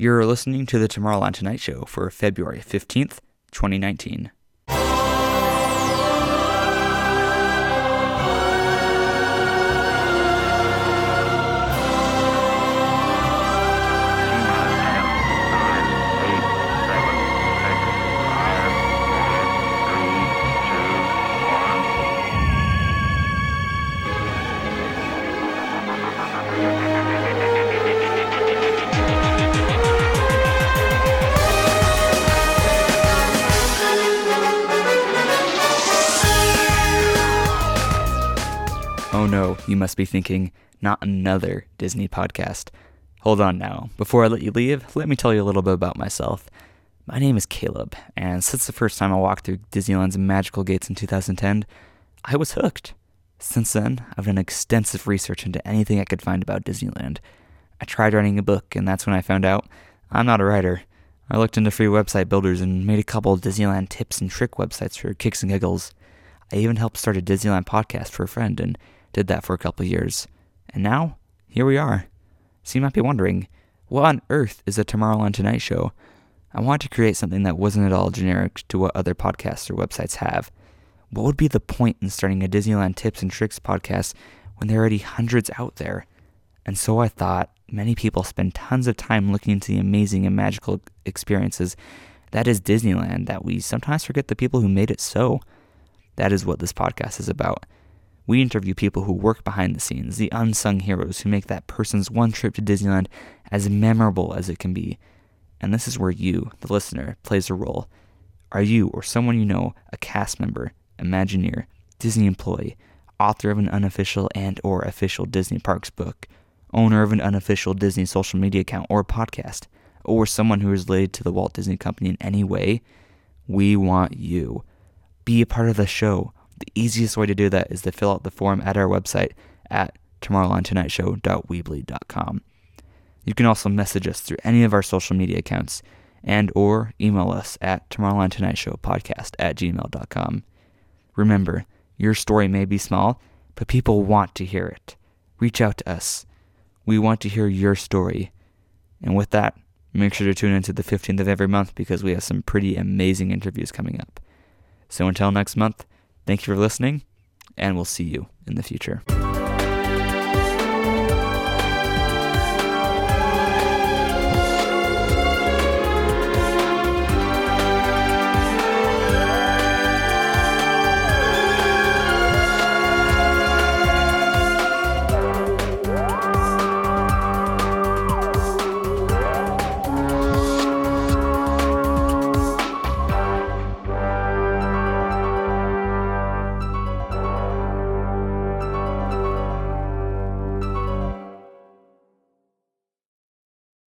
You're listening to the Tomorrowland Tonight Show for February 15th, 2019. Oh no, you must be thinking, not another Disney podcast. Hold on now. Before I let you leave, let me tell you a little bit about myself. My name is Caleb, and since the first time I walked through Disneyland's magical gates in 2010, I was hooked. Since then, I've done extensive research into anything I could find about Disneyland. I tried writing a book, and that's when I found out I'm not a writer. I looked into free website builders and made a couple Disneyland tips and trick websites for kicks and giggles. I even helped start a Disneyland podcast for a friend and did that for a couple years. And now, here we are. So you might be wondering, what on earth is a Tomorrowland Tonight show? I wanted to create something that wasn't at all generic to what other podcasts or websites have. What would be the point in starting a Disneyland tips and tricks podcast when there are already hundreds out there? And so I thought many people spend tons of time looking into the amazing and magical experiences that is Disneyland that we sometimes forget the people who made it so. That is what this podcast is about. We interview people who work behind the scenes, the unsung heroes who make that person's one trip to Disneyland as memorable as it can be. And this is where you, the listener, plays a role. Are you or someone you know a cast member, Imagineer, Disney employee, author of an unofficial and or official Disney Parks book, owner of an unofficial Disney social media account or podcast, or someone who is related to the Walt Disney Company in any way? We want you. Be a part of the show the easiest way to do that is to fill out the form at our website at tomorrowlandtonightshow.weebly.com. You can also message us through any of our social media accounts and or email us at tomorrowlandtonightshowpodcast at gmail.com. Remember, your story may be small, but people want to hear it. Reach out to us. We want to hear your story. And with that, make sure to tune into the 15th of every month because we have some pretty amazing interviews coming up. So until next month, Thank you for listening, and we'll see you in the future.